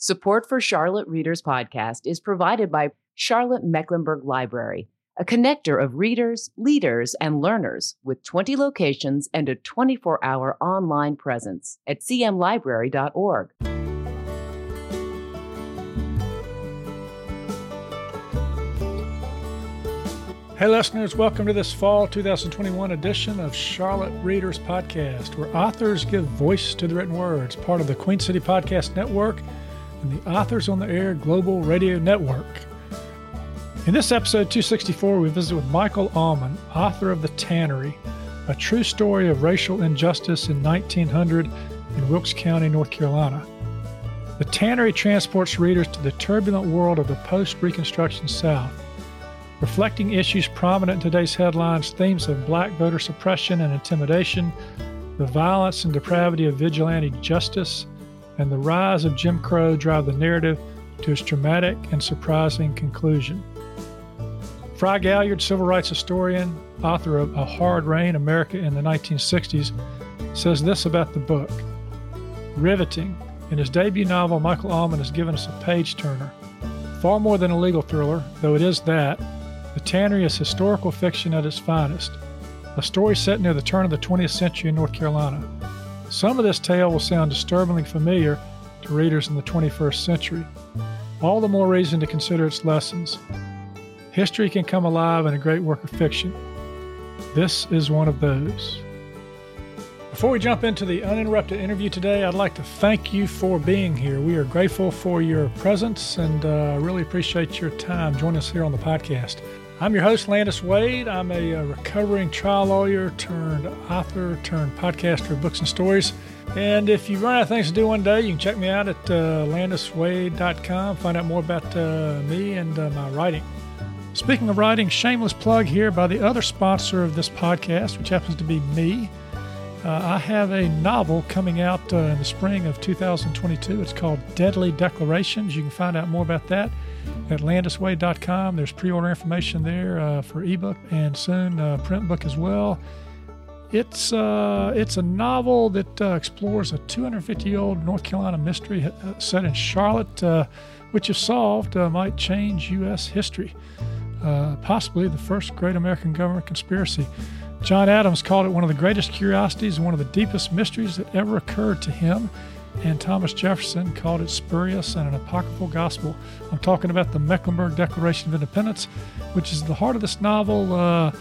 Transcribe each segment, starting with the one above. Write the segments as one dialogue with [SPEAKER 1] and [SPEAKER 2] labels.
[SPEAKER 1] Support for Charlotte Readers Podcast is provided by Charlotte Mecklenburg Library, a connector of readers, leaders, and learners with 20 locations and a 24 hour online presence at cmlibrary.org.
[SPEAKER 2] Hey, listeners, welcome to this fall 2021 edition of Charlotte Readers Podcast, where authors give voice to the written words, part of the Queen City Podcast Network and the Authors on the Air Global Radio Network. In this episode 264, we visit with Michael Almond, author of The Tannery, a true story of racial injustice in 1900 in Wilkes County, North Carolina. The Tannery transports readers to the turbulent world of the post Reconstruction South reflecting issues prominent in today's headlines themes of black voter suppression and intimidation, the violence and depravity of vigilante justice, and the rise of Jim Crow drive the narrative to its dramatic and surprising conclusion. Frye Gaillard, civil rights historian, author of A Hard Rain America in the 1960s, says this about the book Riveting. In his debut novel, Michael Almond has given us a page turner. Far more than a legal thriller, though it is that, the Tannery is historical fiction at its finest, a story set near the turn of the 20th century in North Carolina. Some of this tale will sound disturbingly familiar to readers in the 21st century. All the more reason to consider its lessons. History can come alive in a great work of fiction. This is one of those. Before we jump into the uninterrupted interview today, I'd like to thank you for being here. We are grateful for your presence and uh, really appreciate your time joining us here on the podcast. I'm your host, Landis Wade. I'm a, a, recovering trial lawyer turned author turned podcaster of books and stories. And if you run out of things to do one day, you can check me out at uh, landiswade.com, find out more about uh, me and uh, my writing. Speaking of writing, shameless plug here by the other sponsor of this podcast, which happens to be me. Uh, I have a novel coming out uh, in the spring of 2022. It's called Deadly Declarations. You can find out more about that at landiswade.com. There's pre order information there uh, for ebook and soon uh, print book as well. It's, uh, it's a novel that uh, explores a 250 year old North Carolina mystery set in Charlotte, which, if solved, might change U.S. history. possibly the first great American government conspiracy. John Adams called it one of the greatest curiosities one of the deepest mysteries that ever occurred to him. And Thomas Jefferson called it spurious and an apocryphal gospel. I'm talking about the Mecklenburg Declaration of Independence, which is the heart of this novel, uh,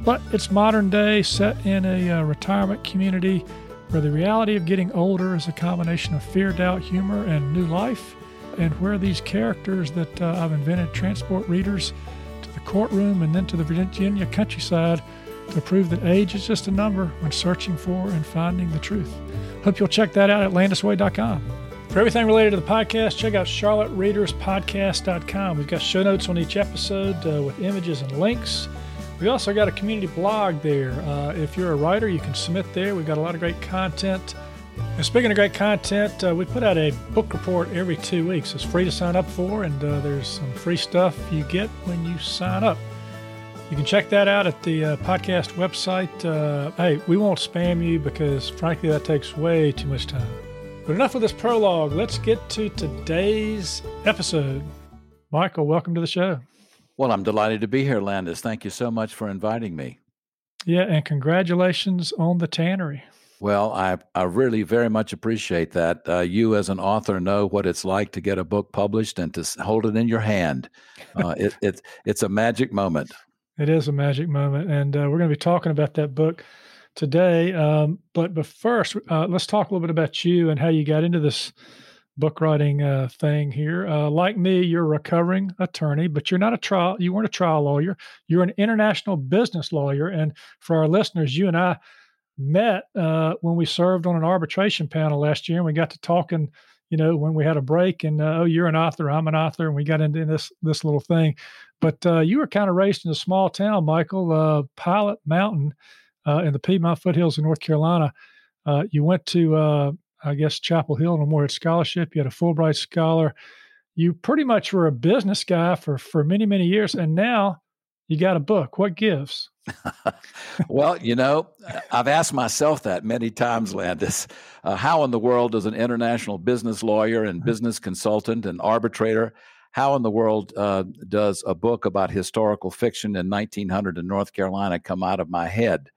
[SPEAKER 2] but it's modern day, set in a uh, retirement community where the reality of getting older is a combination of fear, doubt, humor, and new life, and where these characters that uh, I've invented transport readers to the courtroom and then to the Virginia countryside to prove that age is just a number when searching for and finding the truth. Hope you'll check that out at landiswade.com. For everything related to the podcast, check out charlottereaderspodcast.com. We've got show notes on each episode uh, with images and links. We also got a community blog there. Uh, if you're a writer, you can submit there. We've got a lot of great content. And speaking of great content, uh, we put out a book report every two weeks. It's free to sign up for, and uh, there's some free stuff you get when you sign up. You can check that out at the uh, podcast website. Uh, hey, we won't spam you because, frankly, that takes way too much time. But enough of this prologue. Let's get to today's episode. Michael, welcome to the show.
[SPEAKER 3] Well, I'm delighted to be here, Landis. Thank you so much for inviting me.
[SPEAKER 2] Yeah, and congratulations on the tannery.
[SPEAKER 3] Well, I, I really very much appreciate that. Uh, you, as an author, know what it's like to get a book published and to hold it in your hand. Uh, it, it, it's a magic moment.
[SPEAKER 2] It is a magic moment, and uh, we're going to be talking about that book today. Um, but but first, uh, let's talk a little bit about you and how you got into this book writing uh, thing here. Uh, like me, you're a recovering attorney, but you're not a trial. You weren't a trial lawyer. You're an international business lawyer. And for our listeners, you and I met uh, when we served on an arbitration panel last year, and we got to talking you know, when we had a break and uh, oh, you're an author, I'm an author, and we got into this this little thing. But uh, you were kind of raised in a small town, Michael, uh, Pilot Mountain, uh, in the Piedmont foothills of North Carolina. Uh, you went to, uh, I guess, Chapel Hill and Morehead Scholarship. You had a Fulbright scholar. You pretty much were a business guy for for many many years, and now you got a book. What gives?
[SPEAKER 3] well, you know, I've asked myself that many times, Landis. Uh, how in the world does an international business lawyer and business consultant and arbitrator, how in the world uh, does a book about historical fiction in 1900 in North Carolina come out of my head?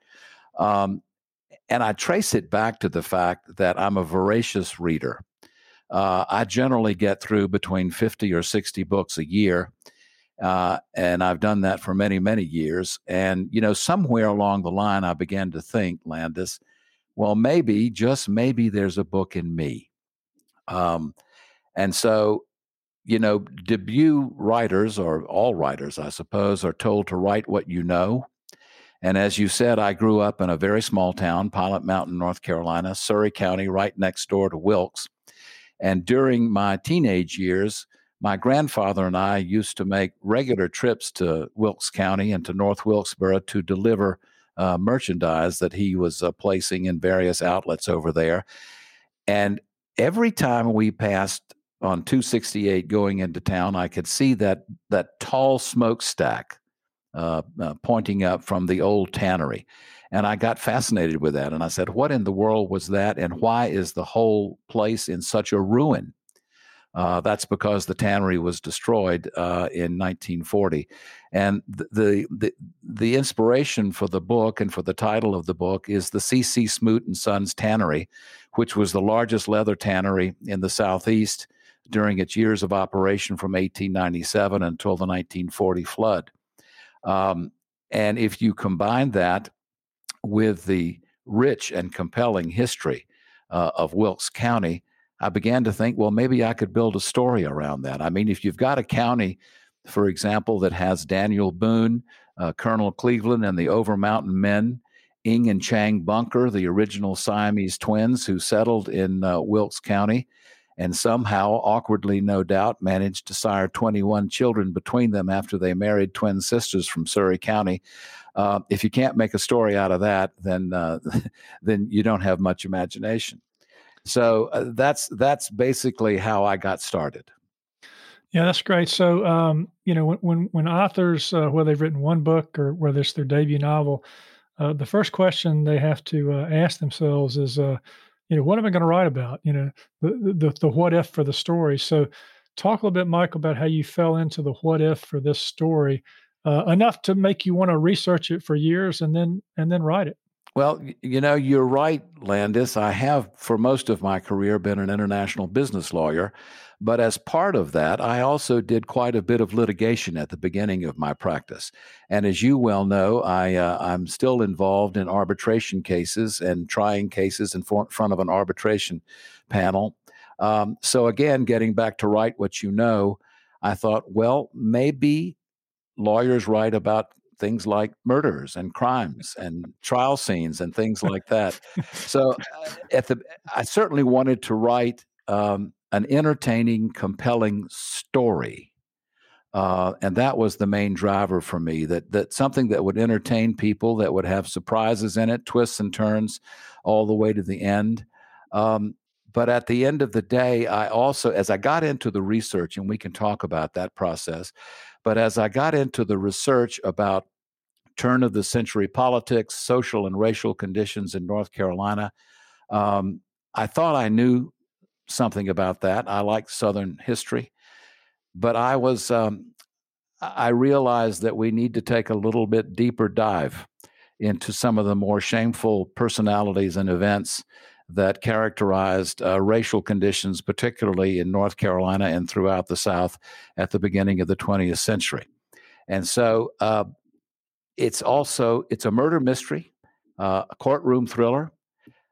[SPEAKER 3] Um, and I trace it back to the fact that I'm a voracious reader. Uh, I generally get through between 50 or 60 books a year. Uh, and I've done that for many, many years. And, you know, somewhere along the line, I began to think, Landis, well, maybe, just maybe there's a book in me. Um, and so, you know, debut writers, or all writers, I suppose, are told to write what you know. And as you said, I grew up in a very small town, Pilot Mountain, North Carolina, Surry County, right next door to Wilkes. And during my teenage years, my grandfather and I used to make regular trips to Wilkes County and to North Wilkesboro to deliver uh, merchandise that he was uh, placing in various outlets over there. And every time we passed on 268 going into town, I could see that that tall smokestack uh, uh, pointing up from the old tannery. And I got fascinated with that. And I said, What in the world was that? And why is the whole place in such a ruin? Uh, that's because the tannery was destroyed uh, in 1940, and the, the the inspiration for the book and for the title of the book is the C.C. Smoot and Sons Tannery, which was the largest leather tannery in the southeast during its years of operation from 1897 until the 1940 flood. Um, and if you combine that with the rich and compelling history uh, of Wilkes County, I began to think, well, maybe I could build a story around that. I mean, if you've got a county, for example, that has Daniel Boone, uh, Colonel Cleveland, and the Overmountain Men, Eng and Chang Bunker, the original Siamese twins who settled in uh, Wilkes County, and somehow, awkwardly, no doubt, managed to sire 21 children between them after they married twin sisters from Surry County. Uh, if you can't make a story out of that, then uh, then you don't have much imagination. So uh, that's that's basically how I got started.
[SPEAKER 2] Yeah, that's great. So, um, you know, when when, when authors, uh, whether they've written one book or whether it's their debut novel, uh, the first question they have to uh, ask themselves is, uh, you know, what am I going to write about? You know, the, the the what if for the story. So, talk a little bit, Mike, about how you fell into the what if for this story, uh, enough to make you want to research it for years and then and then write it.
[SPEAKER 3] Well, you know, you're right, Landis. I have, for most of my career, been an international business lawyer. But as part of that, I also did quite a bit of litigation at the beginning of my practice. And as you well know, I, uh, I'm still involved in arbitration cases and trying cases in front of an arbitration panel. Um, so, again, getting back to write what you know, I thought, well, maybe lawyers write about things like murders and crimes and trial scenes and things like that. so, uh, at the, I certainly wanted to write um, an entertaining, compelling story. Uh, and that was the main driver for me that that something that would entertain people that would have surprises in it twists and turns all the way to the end um, but at the end of the day i also as i got into the research and we can talk about that process but as I got into the research about turn of the century politics, social and racial conditions in North Carolina, um, I thought I knew something about that. I like Southern history, but I was um, I realized that we need to take a little bit deeper dive into some of the more shameful personalities and events that characterized uh, racial conditions, particularly in North Carolina and throughout the South at the beginning of the 20th century. And so uh, it's also it's a murder mystery, uh, a courtroom thriller,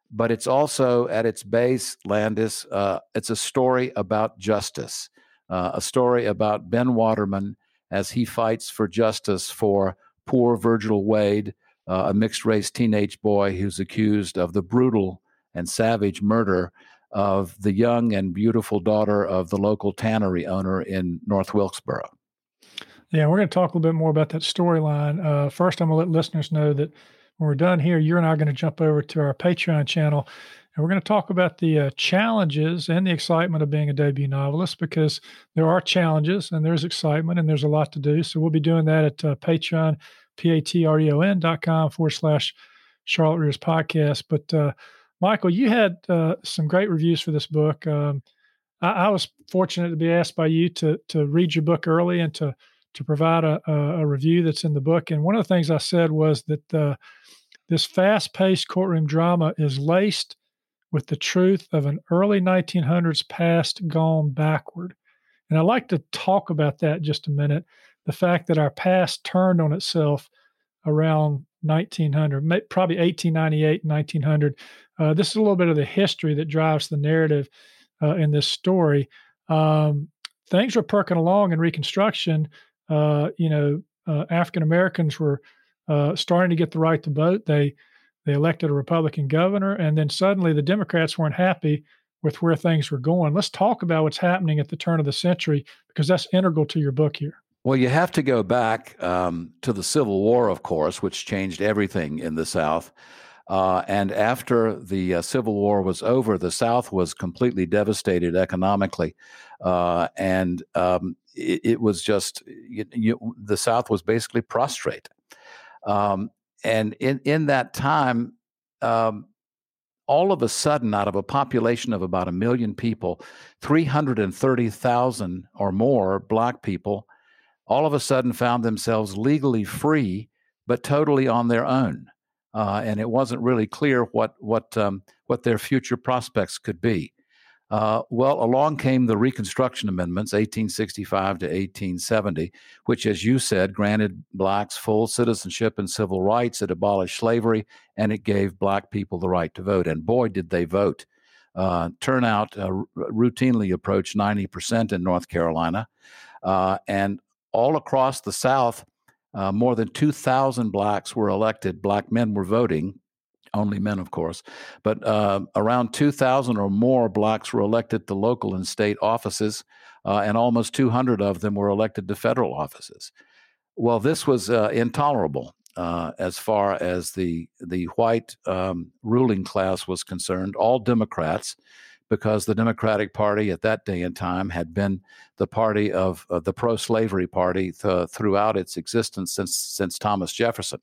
[SPEAKER 3] but it's also at its base, Landis. Uh, it's a story about justice, uh, a story about Ben Waterman as he fights for justice for poor Virgil Wade, uh, a mixed race teenage boy who's accused of the brutal and savage murder of the young and beautiful daughter of the local tannery owner in North Wilkesboro.
[SPEAKER 2] Yeah, we're going to talk a little bit more about that storyline. Uh, first, I'm going to let listeners know that when we're done here, you and I are going to jump over to our Patreon channel, And we're going to talk about the uh, challenges and the excitement of being a debut novelist because there are challenges and there's excitement and there's a lot to do. So we'll be doing that at uh, Patreon, P-A-T-R-E-O-N dot com forward slash Charlotte Readers podcast. But uh, Michael, you had uh, some great reviews for this book. Um, I, I, was fortunate to be asked by you to to read your book early and to to provide a, a, review that's in the book. And one of the things I said was that this fast paced courtroom drama is laced with the truth of an early 1900s past gone backward. And I'd like to talk about that just a minute. The fact that our past turned on itself around 1900, probably 1898, 1900. Uh, this is a little bit of the history that drives the narrative uh, in this story. Um, things were perking along in Reconstruction. Uh, you know, uh, African Americans were uh, starting to get the right to vote. They they elected a Republican governor, and then suddenly the Democrats weren't happy with where things were going. Let's talk about what's happening at the turn of the century because that's integral to your book here.
[SPEAKER 3] Well, you have to go back um, to the Civil War, of course, which changed everything in the South. Uh, and after the uh, Civil War was over, the South was completely devastated economically. Uh, and um, it, it, was just, you, you, the South was basically prostrate. Um, and in, in that time, um, all of a sudden, out of a population of about a million people, 330,000 or more black people all of a sudden found themselves legally free, but totally on their own. Uh, and it wasn't really clear what what um, what their future prospects could be. Uh, well, along came the Reconstruction Amendments, 1865 to 1870, which, as you said, granted blacks full citizenship and civil rights. It abolished slavery and it gave black people the right to vote. And boy, did they vote. Uh, turnout uh, r- routinely approached 90% in North Carolina. Uh, and all across the South, uh, more than 2,000 blacks were elected. Black men were voting only men, of course, but uh, around 2,000 or more blacks were elected to local and state offices, uh, and almost 200 of them were elected to federal offices. Well, this was uh, intolerable uh, as far as the the white um, ruling class was concerned. All Democrats, because the Democratic Party at that day and time had been the party of, the pro-slavery party th- throughout its existence since since Thomas Jefferson.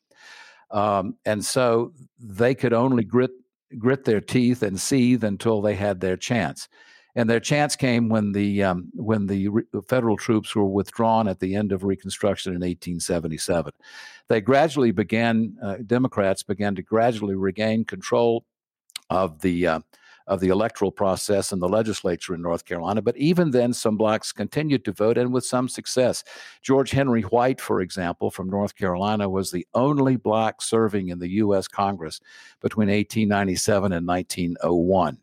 [SPEAKER 3] Um, and so they could only grit grit their teeth and seethe until they had their chance. And their chance came when the um, when the re- federal troops were withdrawn at the end of Reconstruction in 1877. They gradually began. Uh, Democrats began to gradually regain control of the uh, of the electoral process in the legislature in North Carolina. But even then, some blacks continued to vote and with some success. George Henry White, for example, from North Carolina, was the only black serving in the U.S. Congress between 1897 and 1901.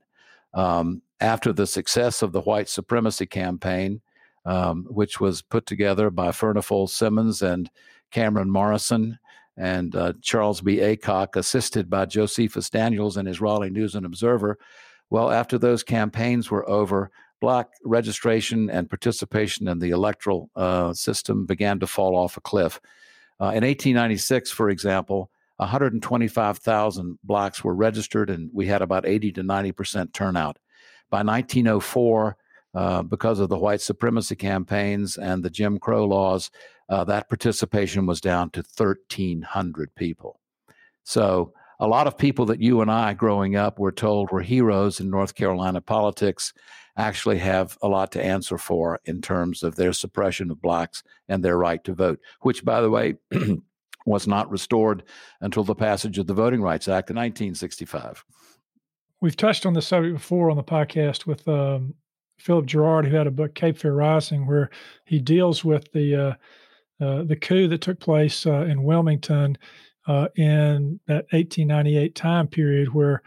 [SPEAKER 3] Um, after the success of the white supremacy campaign, um, which was put together by Furnifold Simmons and Cameron Morrison and uh, Charles B. Aycock, assisted by Josephus Daniels and his Raleigh News and Observer, well, after those campaigns were over, black registration and participation in the electoral uh, system began to fall off a cliff. Uh, in 1896, for example, 125,000 blacks were registered, and we had about 80 to 90 percent turnout. By 1904, uh, because of the white supremacy campaigns and the Jim Crow laws, uh, that participation was down to 1,300 people. So a lot of people that you and I growing up were told were heroes in North Carolina politics actually have a lot to answer for in terms of their suppression of blacks and their right to vote, which, by the way, was not restored until the passage of the Voting Rights Act in 1965.
[SPEAKER 2] We've touched on the subject before on the podcast with um, Philip Gerard, who had a book, Cape Fear Rising, where he deals with the uh, uh, the coup that took place uh, in Wilmington uh, in that 1898 time period where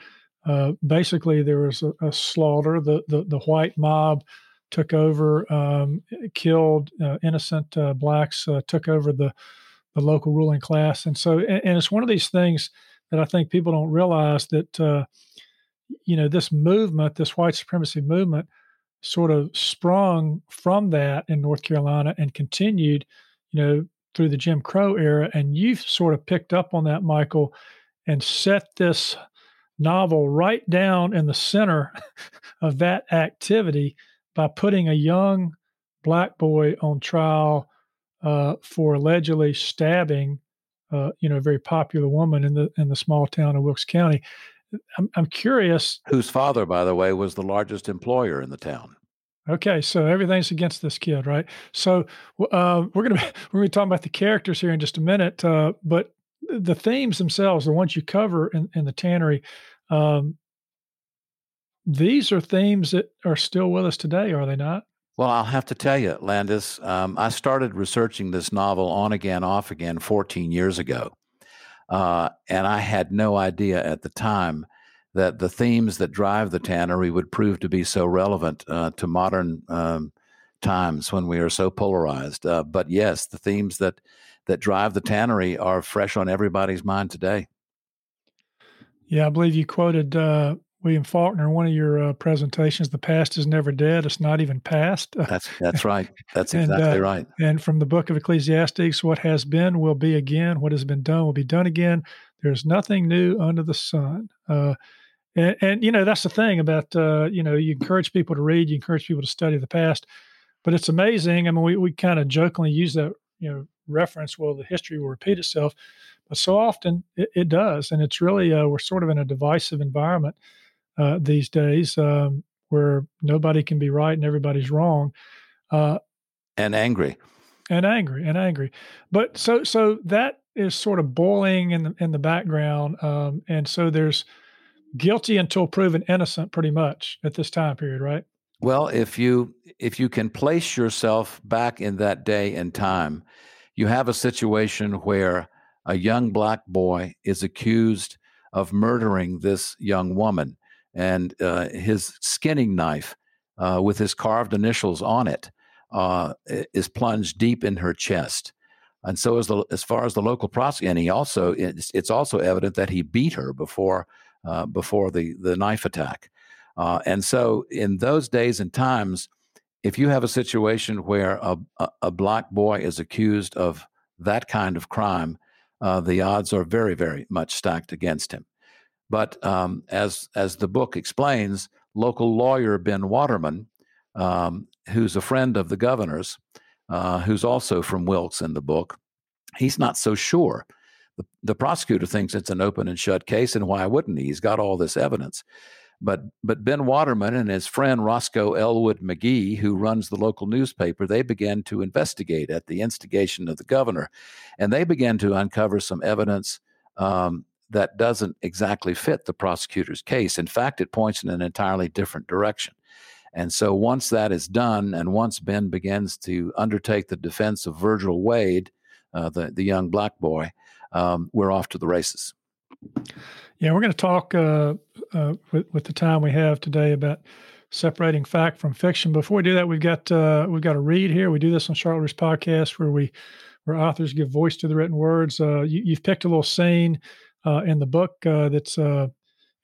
[SPEAKER 2] uh, basically there was a, a, slaughter. The, the, the white mob took over, um, killed uh, innocent uh, blacks, uh, took over the the local ruling class, and so and, and, it's one of these things that I think people don't realize that uh, you know this movement, this white supremacy movement, sort of sprung from that in North Carolina and continued, you know, through the Jim Crow era, and you've sort of picked up on that, Michael, and set this novel right down in the center of that activity by putting a young black boy on trial uh, for allegedly stabbing, uh, you know, a very popular woman in the in the small town of Wilkes County. I'm, I'm curious.
[SPEAKER 3] Whose father, by the way, was the largest employer in the town.
[SPEAKER 2] Okay, so everything's against this kid, right? So uh, we're gonna we're gonna be talking about the characters here in just a minute, uh, but the themes themselves, the ones you cover in, in the tannery, um, these are themes that are still with us today, are they not?
[SPEAKER 3] Well, I'll have to tell you, Landis, um, I started researching this novel on again, off again 14 years ago. Uh, and I had no idea at the time that the themes that drive the tannery would prove to be so relevant uh, to modern um, times when we are so polarized. Uh, but yes, the themes that that drive the tannery are fresh on everybody's mind today.
[SPEAKER 2] Yeah, I believe you quoted uh, William Faulkner in one of your uh, presentations. The past is never dead; it's not even past.
[SPEAKER 3] That's that's right. That's exactly and, uh, right.
[SPEAKER 2] And from the book of Ecclesiastes, what has been will be again. What has been done will be done again. There's nothing new under the sun. And, and, you know that's the thing about uh, you know you encourage people to read, you encourage people to study the past, but it's amazing. I mean, we we kind of jokingly use that you know reference. Well, the history will repeat itself, but so often it, it does, and it's really uh, we're sort of in a divisive environment uh, these days um, where nobody can be right and everybody's wrong.
[SPEAKER 3] Uh, and angry.
[SPEAKER 2] And angry and angry. But so so that is sort of boiling in the in the background. Um, and so there's guilty until proven innocent pretty much at this time period, right?
[SPEAKER 3] Well, if you if you can place yourself back in that day and time, you have a situation where a young black boy is accused of murdering this young woman and uh, his skinning knife uh, with his carved initials on it uh, is plunged deep in her chest. And so, as, the, as far as the local prosecutor, and he also it's, it's, also evident that he beat her before uh, before the the knife attack. Uh, and so, in those days and times, if you have a situation where a, a, a black boy is accused of that kind of crime, uh, the odds are very, very much stacked against him. But um, as as the book explains, local lawyer Ben Waterman, um, who's a friend of the governor's, uh, who's also from Wilkes in the book, he's not so sure. The, prosecutor thinks it's an open and shut case, and why wouldn't he? He's got all this evidence. But but Ben Waterman and his friend Roscoe Elwood McGee, who runs the local newspaper, they began to investigate at the instigation of the governor, and they began to uncover some evidence um, that doesn't exactly fit the prosecutor's case. In fact, it points in an entirely different direction. And so once that is done, and once Ben begins to undertake the defense of Virgil Wade, uh, the, the young black boy, um, we're off to the races.
[SPEAKER 2] Yeah, we're going to talk uh, uh, with, with, the time we have today about separating fact from fiction. Before we do that, we've got uh, we've got a read here. We do this on Charlotte's podcast where we where authors give voice to the written words. Uh, you, have picked a little scene uh, in the book uh, that's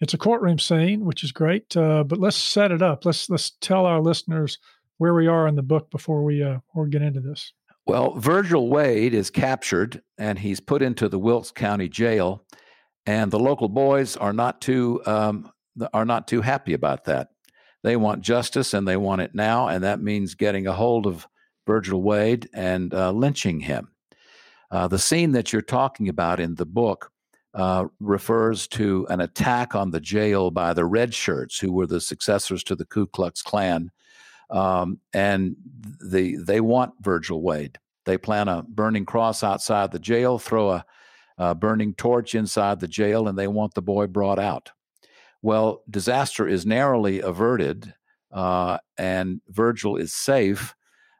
[SPEAKER 2] it's a courtroom scene, which is great. But let's set it up. Let's let's tell our listeners where we are in the book before we uh, or get into this.
[SPEAKER 3] Well, Virgil Wade is captured and he's put into the Wilkes County Jail, and the local boys are not too um, are not too happy about that. They want justice and they want it now, and that means getting a hold of Virgil Wade and uh, lynching him. Uh, the scene that you're talking about in the book uh, refers to an attack on the jail by the Red Shirts, who were the successors to the Ku Klux Klan. Um, and the, they want Virgil Wade. They plan a burning cross outside the jail, throw a, a burning torch inside the jail, and they want the boy brought out. Well, disaster is narrowly averted, uh, and Virgil is safe,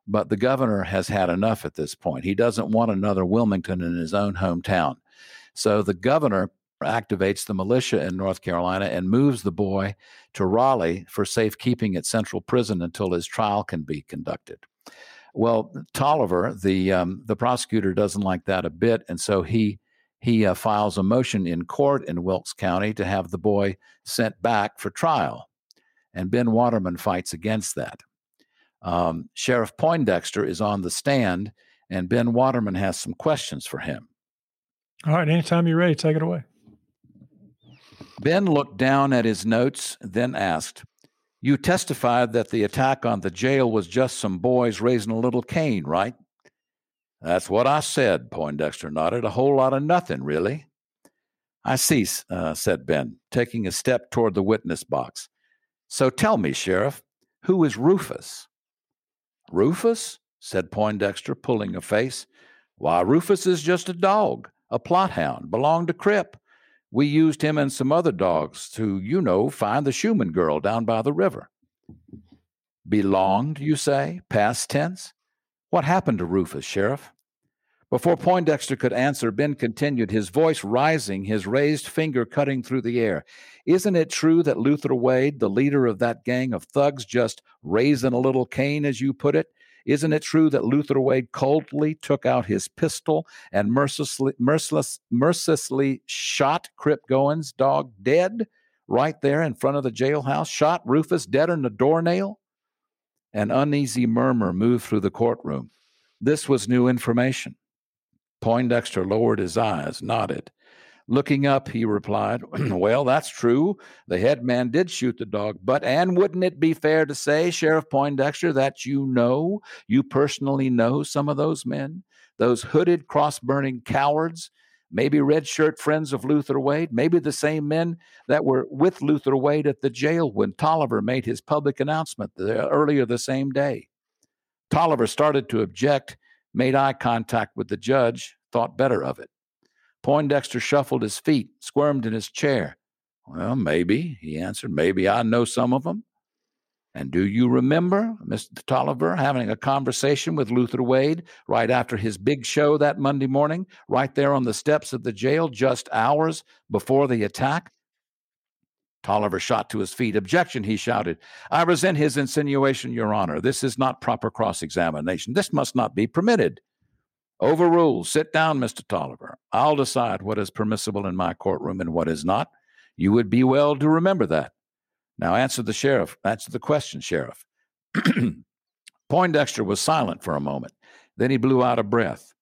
[SPEAKER 3] but the governor has had enough at this point. He doesn't want another Wilmington in his own hometown. So the governor activates the militia in North Carolina and moves the boy to Raleigh for safekeeping at Central Prison until his trial can be conducted. Well, Tolliver, the um, the prosecutor, doesn't like that a bit, and so he he uh, files a motion in court in Wilkes County to have the boy sent back for trial, and Ben Waterman fights against that. Um, Sheriff Poindexter is on the stand, and Ben Waterman has some questions for him.
[SPEAKER 2] All right. Anytime you're ready, take it away.
[SPEAKER 3] Ben looked down at his notes, then asked, You testified that the attack on the jail was just some boys raising a little Cain, right? That's what I said, Poindexter nodded. A whole lot of nothing, really. I see, uh, said Ben, taking a step toward the witness box. So tell me, Sheriff, who is Rufus? Rufus? said Poindexter, pulling a face. Why, Rufus is just a dog, a Plott hound, belonged to Crip. We used him and some other dogs to, you know, find the Schumann girl down by the river. Belonged, you say? Past tense? What happened to Rufus, Sheriff? Before Poindexter could answer, Ben continued, his voice rising, his raised finger cutting through the air. Isn't it true that Luther Wade, the leader of that gang of thugs, just raising a little Cain, as you put it? Isn't it true that Luther Wade coldly took out his pistol and mercilessly, merciless, mercilessly shot Crip Goins' dog dead right there in front of the jailhouse? Shot Rufus dead in the doornail? An uneasy murmur moved through the courtroom. This was new information. Poindexter lowered his eyes, nodded. Looking up, he replied, Well, that's true. The head man did shoot the dog, but, and wouldn't it be fair to say, Sheriff Poindexter, that you know, you personally know some of those men, those hooded, cross burning cowards, maybe red shirt friends of Luther Wade, maybe the same men that were with Luther Wade at the jail when Tolliver made his public announcement the, earlier the same day. Tolliver started to object made eye contact with the judge, thought better of it. Poindexter shuffled his feet, squirmed in his chair. Well, maybe, he answered. Maybe I know some of them. And do you remember, Mr. Tolliver, having a conversation with Luther Wade right after his big show that Monday morning, right there on the steps of the jail, just hours before the attack? Tolliver shot to his feet. Objection, he shouted. I resent his insinuation, Your Honor. This is not proper cross examination. This must not be permitted. Overruled. Sit down, Mr. Tolliver. I'll decide what is permissible in my courtroom and what is not. You would be well to remember that. Now answer the sheriff. Answer the question, Sheriff. Poindexter was silent for a moment. Then he blew out a breath.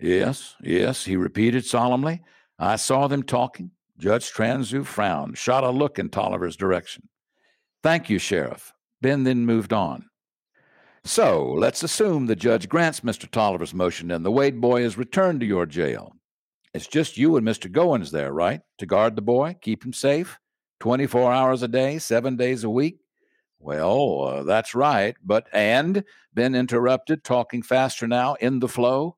[SPEAKER 3] Yes, yes, he repeated solemnly. I saw them talking. Judge Transu frowned, shot a look in Tolliver's direction. Thank you, Sheriff. Ben then moved on. So let's assume the judge grants Mr. Tolliver's motion and the Wade boy is returned to your jail. It's just you and Mr. Goins there, right? To guard the boy, keep him safe, 24 hours a day, seven days a week? Well, uh, that's right. But, and, Ben interrupted, talking faster now, in the flow.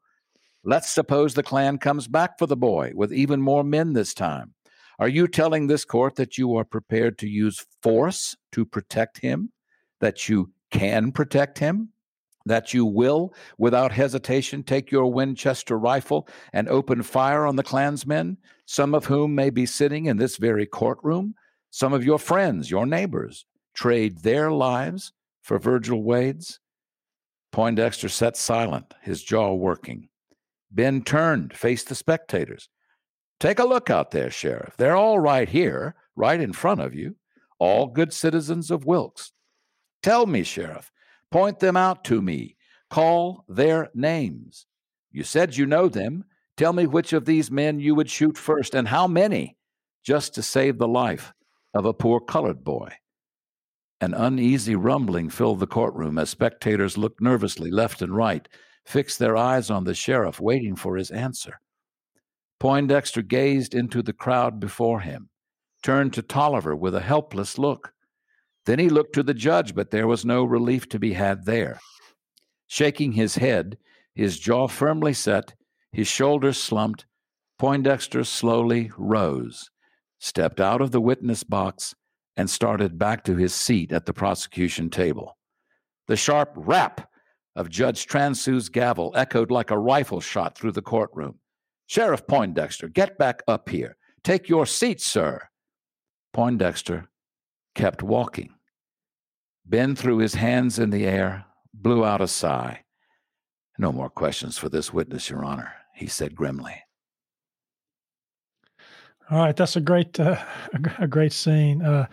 [SPEAKER 3] Let's suppose the Klan comes back for the boy with even more men this time. Are you telling this court that you are prepared to use force to protect him? That you can protect him? That you will, without hesitation, take your Winchester rifle and open fire on the Klansmen, some of whom may be sitting in this very courtroom? Some of your friends, your neighbors, trade their lives for Virgil Wade's? Poindexter sat silent, his jaw working. Ben turned, faced the spectators. Take a look out there, Sheriff. They're all right here, right in front of you, all good citizens of Wilkes. Tell me, Sheriff, point them out to me. Call their names. You said you know them. Tell me which of these men you would shoot first and how many, just to save the life of a poor colored boy. An uneasy rumbling filled the courtroom as spectators looked nervously left and right, fixed their eyes on the sheriff, waiting for his answer. Poindexter gazed into the crowd before him, turned to Tolliver with a helpless look. Then he looked to the judge, but there was no relief to be had there. Shaking his head, his jaw firmly set, his shoulders slumped, Poindexter slowly rose, stepped out of the witness box, and started back to his seat at the prosecution table. The sharp rap of Judge Transu's gavel echoed like a rifle shot through the courtroom. Sheriff Poindexter, get back up here. Take your seat, sir. Poindexter kept walking. Ben threw his hands in the air, blew out a sigh. No more questions for this witness, Your Honor, he said grimly.
[SPEAKER 2] All right, that's a great, uh, a great scene. Uh,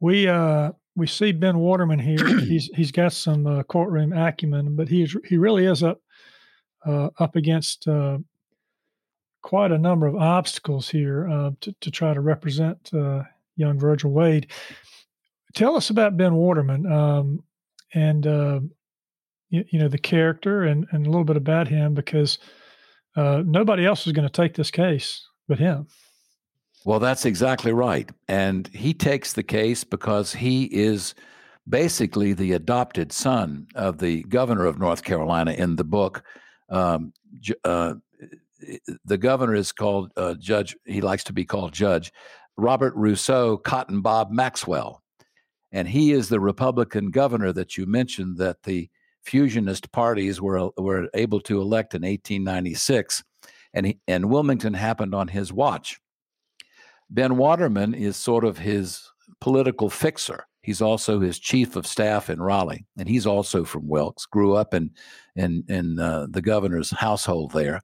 [SPEAKER 2] we uh, we see Ben Waterman here. he's he's got some uh, courtroom acumen, but he's he really is up uh, up against uh, quite a number of obstacles here uh, to, to try to represent uh, young Virgil Wade. Tell us about Ben Waterman um, and uh, you, you, know the character and, and a little bit about him because uh, nobody else is going to take this case but him.
[SPEAKER 3] Well, that's exactly right. And he takes the case because he is basically the adopted son of the governor of North Carolina in the book. Um, uh, the governor is called uh, Judge, he likes to be called Judge Robert Rousseau Cotton Bob Maxwell. And he is the Republican governor that you mentioned that the fusionist parties were, were able to elect in 1896. And, he, and Wilmington happened on his watch. Ben Waterman is sort of his political fixer. He's also his chief of staff in Raleigh, and he's also from Wilkes. Grew up in in in uh, the governor's household there,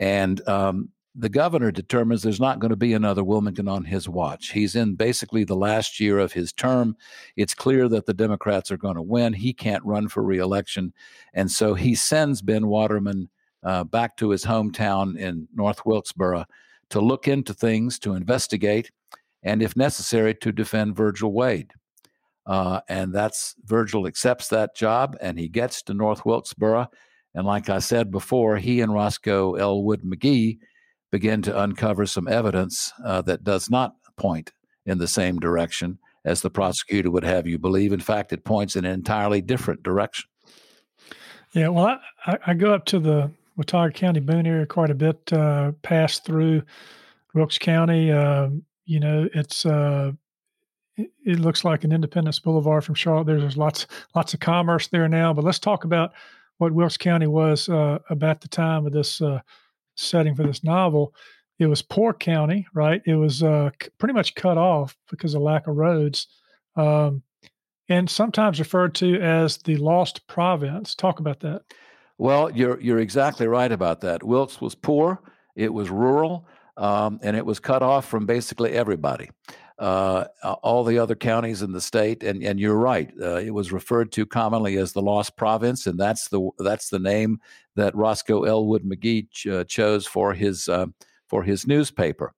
[SPEAKER 3] and um, the governor determines there's not going to be another Wilmington on his watch. He's in basically the last year of his term. It's clear that the Democrats are going to win. He can't run for reelection, and so he sends Ben Waterman uh, back to his hometown in North Wilkesboro to look into things, to investigate, and if necessary, to defend Virgil Wade. Uh, and that's Virgil accepts that job and he gets to North Wilkesboro. And like I said before, he and Roscoe Elwood McGee begin to uncover some evidence uh, that does not point in the same direction as the prosecutor would have you believe. In fact, it points in an entirely different direction.
[SPEAKER 2] Yeah, well, I, I go up to the Watauga County Boone area quite a bit, uh, pass through Wilkes County. Uh, you know, it's uh, it, looks like an Independence Boulevard from Charlotte. There's lots lots of commerce there now. But let's talk about what Wilkes County was uh, about the time of this uh, setting for this novel. It was poor county, right? It was uh, pretty much cut off because of lack of roads, um, and sometimes referred to as the lost province. Talk about that.
[SPEAKER 3] Well, you're you're exactly right about that. Wilkes was poor. It was rural. Um, and it was cut off from basically everybody uh, all the other counties in the state. And, and you're right; uh, it was referred to commonly as the Lost Province, and that's the that's the name that Roscoe Elwood McGee ch- uh, chose for his uh, for his newspaper.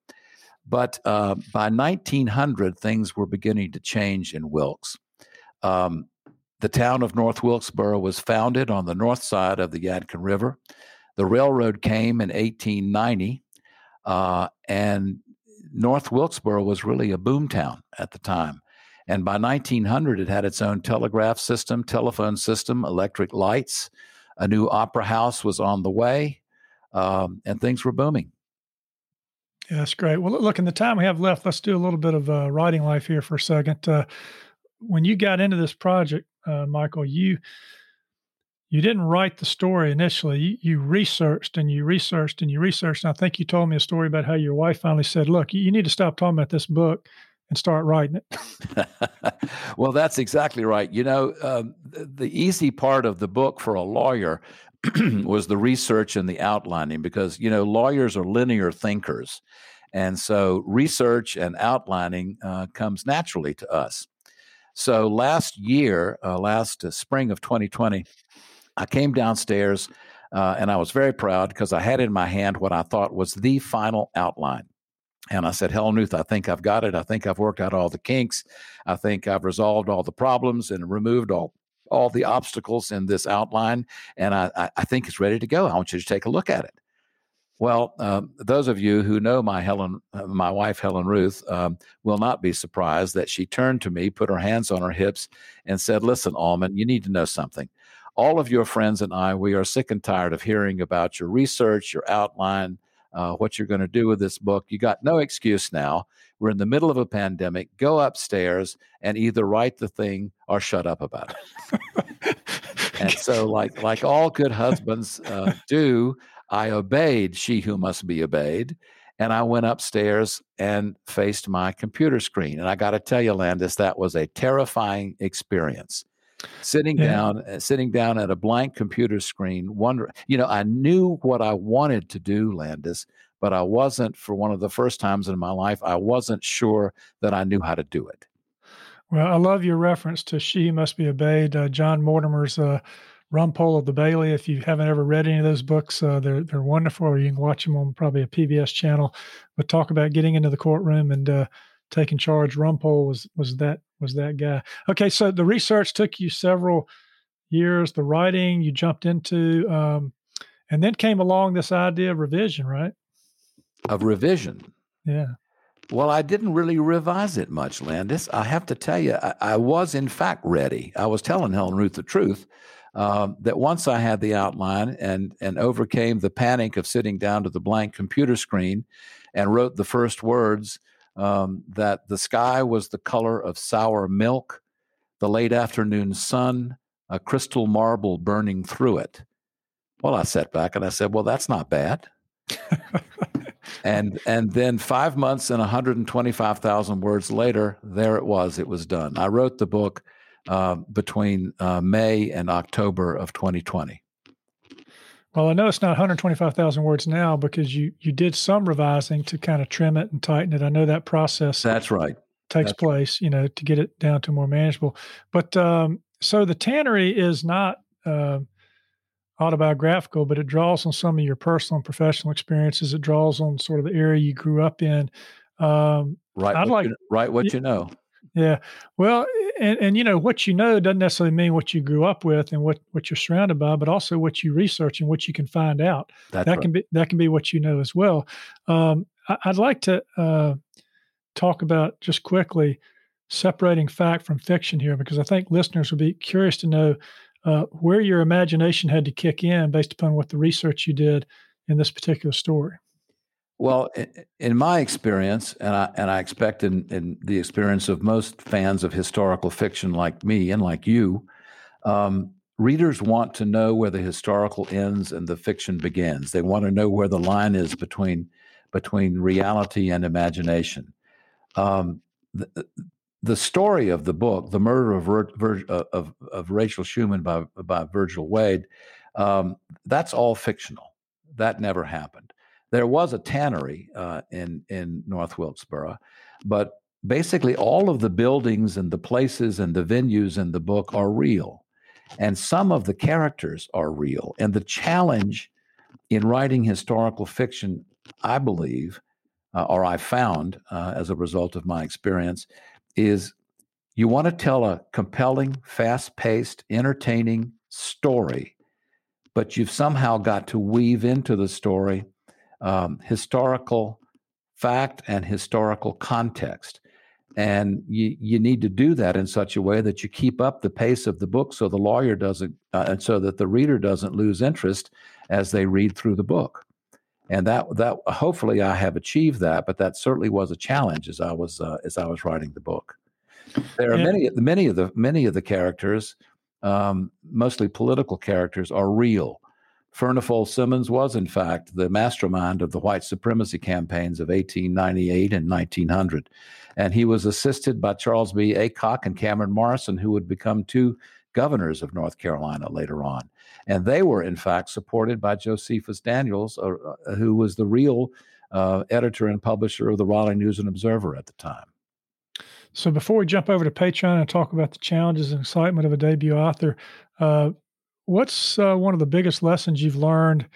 [SPEAKER 3] But uh, by 1900, things were beginning to change in Wilkes. Um, the town of North Wilkesboro was founded on the north side of the Yadkin River. The railroad came in 1890, uh, and North Wilkesboro was really a boomtown at the time. And by 1900, it had its own telegraph system, telephone system, electric lights. A new opera house was on the way, um, and things were booming.
[SPEAKER 2] Yeah, that's great. Well, look, in the time we have left, let's do a little bit of uh, writing life here for a second. Uh, when you got into this project, uh, Michael, you you didn't write the story initially. You, you, researched and you researched and you researched. And I think you told me a story about how your wife finally said, "Look, you need to stop talking about this book and start writing it."
[SPEAKER 3] well, that's exactly right. You know, um, the easy part of the book for a lawyer was the research and the outlining, because you know lawyers are linear thinkers, and so research and outlining uh, comes naturally to us. So last year, uh, last uh, spring of 2020 I came downstairs uh, and I was very proud because I had in my hand what I thought was the final outline. And I said, Helen Ruth, I think I've got it. I think I've worked out all the kinks. I think I've resolved all the problems and removed all all the obstacles in this outline. And I, I think it's ready to go. I want you to take a look at it. Well, um, those of you who know my Helen, uh, my wife Helen Ruth, um, will not be surprised that she turned to me, put her hands on her hips, and said, "Listen, Almond, you need to know something all of your friends and I, we are sick and tired of hearing about your research, your outline, uh, what you're going to do with this book. You got no excuse now. We're in the middle of a pandemic. Go upstairs and either write the thing or shut up about it. and so, like like all good husbands uh, do, I obeyed she who must be obeyed. And I went upstairs and faced my computer screen. And I got to tell you, Landis, that was a terrifying experience sitting yeah. down uh, sitting down at a blank computer screen wondering you know i knew what i wanted to do landis but i wasn't for one of the first times in my life i wasn't sure that i knew how to do it
[SPEAKER 2] well i love your reference to she must be obeyed uh, john mortimer's uh, Rumpole of the Bailey. If you haven't ever read any of those books, uh, they're they're wonderful. Or you can watch them on probably a PBS channel. But talk about getting into the courtroom and uh, taking charge. Rumpole was was that was that guy. Okay, so the research took you several years. The writing you jumped into, um, and then came along this idea of revision, right?
[SPEAKER 3] Of revision.
[SPEAKER 2] Yeah.
[SPEAKER 3] Well, I didn't really revise it much, Landis. I have to tell you, I, I was in fact ready. I was telling Helen Ruth the truth um, that once I had the outline and and overcame the panic of sitting down to the blank computer screen and wrote the first words um, that the sky was the color of sour milk, the late afternoon sun, a crystal marble burning through it. Well, I sat back and I said, "Well, that's not bad." and and then five months and 125,000 words later, there it was. It was done. I wrote the book uh, between uh, May and October of 2020.
[SPEAKER 2] Well, I know it's not 125,000 words now because you you did some revising to kind of trim it and tighten it. I know that process.
[SPEAKER 3] That's right.
[SPEAKER 2] Takes
[SPEAKER 3] That's
[SPEAKER 2] place, you know, to get it down to more manageable. But um, so the tannery is not. Uh, autobiographical, but it draws on some of your personal and professional experiences. It draws on sort of the area you grew up in. Um,
[SPEAKER 3] right.
[SPEAKER 2] I'd like
[SPEAKER 3] you, right. What you know.
[SPEAKER 2] Yeah. Well, and, and you know what you know doesn't necessarily mean what you grew up with and what what you're surrounded by, but also what you research and what you can find out.
[SPEAKER 3] That's
[SPEAKER 2] that
[SPEAKER 3] right.
[SPEAKER 2] can be that can be what you know as well. Um, I, would like to uh, talk about just quickly separating fact from fiction here because I think listeners would be curious to know uh, where your imagination had to kick in based upon what the research you did in this particular story.
[SPEAKER 3] Well, in my experience, and I and I expect in, in the experience of most fans of historical fiction like me and like you, um, readers want to know where the historical ends and the fiction begins. They want to know where the line is between between reality and imagination. Um, the, the story of the book, the murder of Vir, uh, of, of Rachel Schumann by by Virgil Wade, um, that's all fictional. That never happened. There was a tannery uh, in in North Wilkesboro, but basically all of the buildings and the places and the venues in the book are real, and some of the characters are real. And the challenge in writing historical fiction, I believe, uh, or I found uh, as a result of my experience, is you want to tell a compelling, fast paced, entertaining story, but you've somehow got to weave into the story um, historical fact and historical context. And you, you need to do that in such a way that you keep up the pace of the book so the lawyer doesn't, uh, and so that the reader doesn't lose interest as they read through the book and that that hopefully I have achieved that, but that certainly was a challenge as I was uh, as I was writing the book. There are yeah. many many of the many of the characters, um, mostly political characters, are real. Furnifold Simmons was, in fact, the mastermind of the white supremacy campaigns of 1898 and 1900. And he was assisted by Charles B. Aycock and Cameron Morrison, who would become two governors of North Carolina later on. And they were, in fact, supported by Josephus Daniels, uh, uh, who was the real uh, editor and publisher of the Raleigh News and Observer at the time.
[SPEAKER 2] So before we jump over to Patreon and talk about the challenges and excitement of a debut author, uh, what's uh, one of the biggest lessons you've learned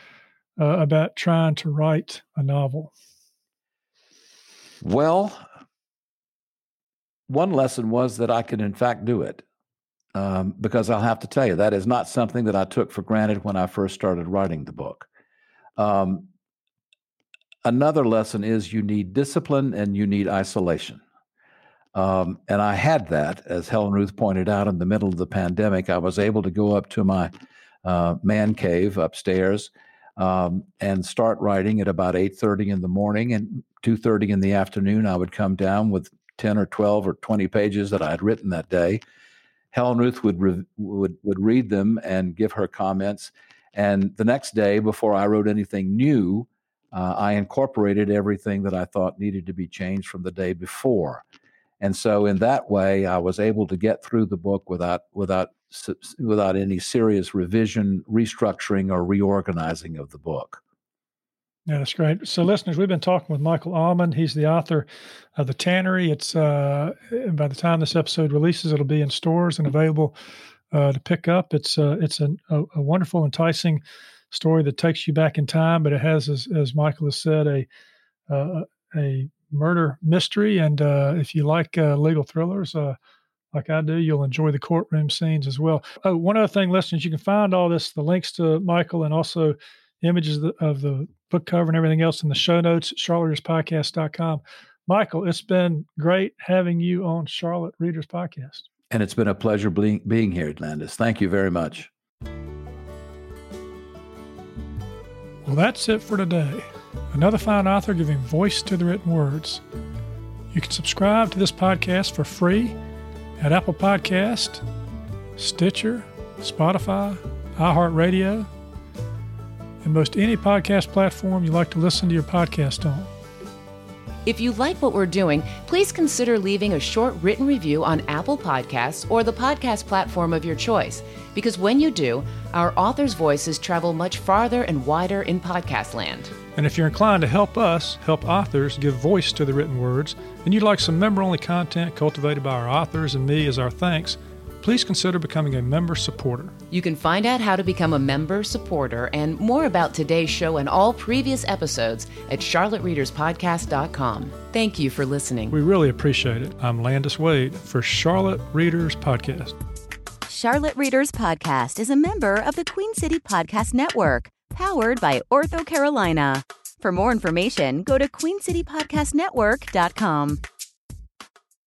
[SPEAKER 2] uh, about trying to write a novel?
[SPEAKER 3] Well, one lesson was that I could, in fact, do it um, because I'll have to tell you that is not something that I took for granted when I first started writing the book. Um, another lesson is you need discipline and you need isolation. Um, and I had that, as Helen Ruth pointed out, in the middle of the pandemic. I was able to go up to my uh, man cave upstairs um, and start writing at about 8.30 in the morning and 2.30 in the afternoon i would come down with 10 or 12 or 20 pages that i had written that day Helen Ruth would re- would would read them and give her comments. And the next day, before I wrote anything new, uh, I incorporated everything that I thought needed to be changed from the day before. And so, in that way, I was able to get through the book without without without any serious revision, restructuring, or reorganizing of the book.
[SPEAKER 2] Yeah, that's great. So, listeners, we've been talking with Michael Almond. He's the author of The Tannery. It's uh, by the time this episode releases, it'll be in stores and available uh, to pick up. It's uh, it's a, a, a, wonderful, enticing story that takes you back in time, but it has, as, as Michael has said, a uh, a murder mystery. And uh, if you like uh, legal thrillers, uh, like I do, you'll enjoy the courtroom scenes as well. Oh, one other thing, listeners, you can find all this, the links to Michael, and also images of the, of the book cover and everything else in the show notes at charlottereaderspodcast.com. Michael, it's been great having you on Charlotte Readers Podcast.
[SPEAKER 3] And it's been a pleasure being, being here, Landis. Thank you very much.
[SPEAKER 2] Well, that's it for today. Another fine author giving voice to the written words. You can subscribe to this podcast for free at Apple Podcast, Stitcher, Spotify, iHeartRadio, and most any podcast platform you like to listen to your podcast on.
[SPEAKER 1] If you like what we're doing, please consider leaving a short written review on Apple Podcasts or the podcast platform of your choice, because when you do, our authors' voices travel much farther and wider in podcast land.
[SPEAKER 2] And if you're inclined to help us help authors give voice to the written words, and you'd like some member only content cultivated by our authors and me as our thanks, please consider becoming a member supporter.
[SPEAKER 1] You can find out how to become a member supporter and more about today's show and all previous episodes at charlottereaderspodcast.com. Thank you for listening.
[SPEAKER 2] We really appreciate it. I'm Landis Wade for Charlotte Readers Podcast.
[SPEAKER 4] Charlotte Readers Podcast is a member of the Queen City Podcast Network, powered by OrthoCarolina. For more information, go to queencitypodcastnetwork.com.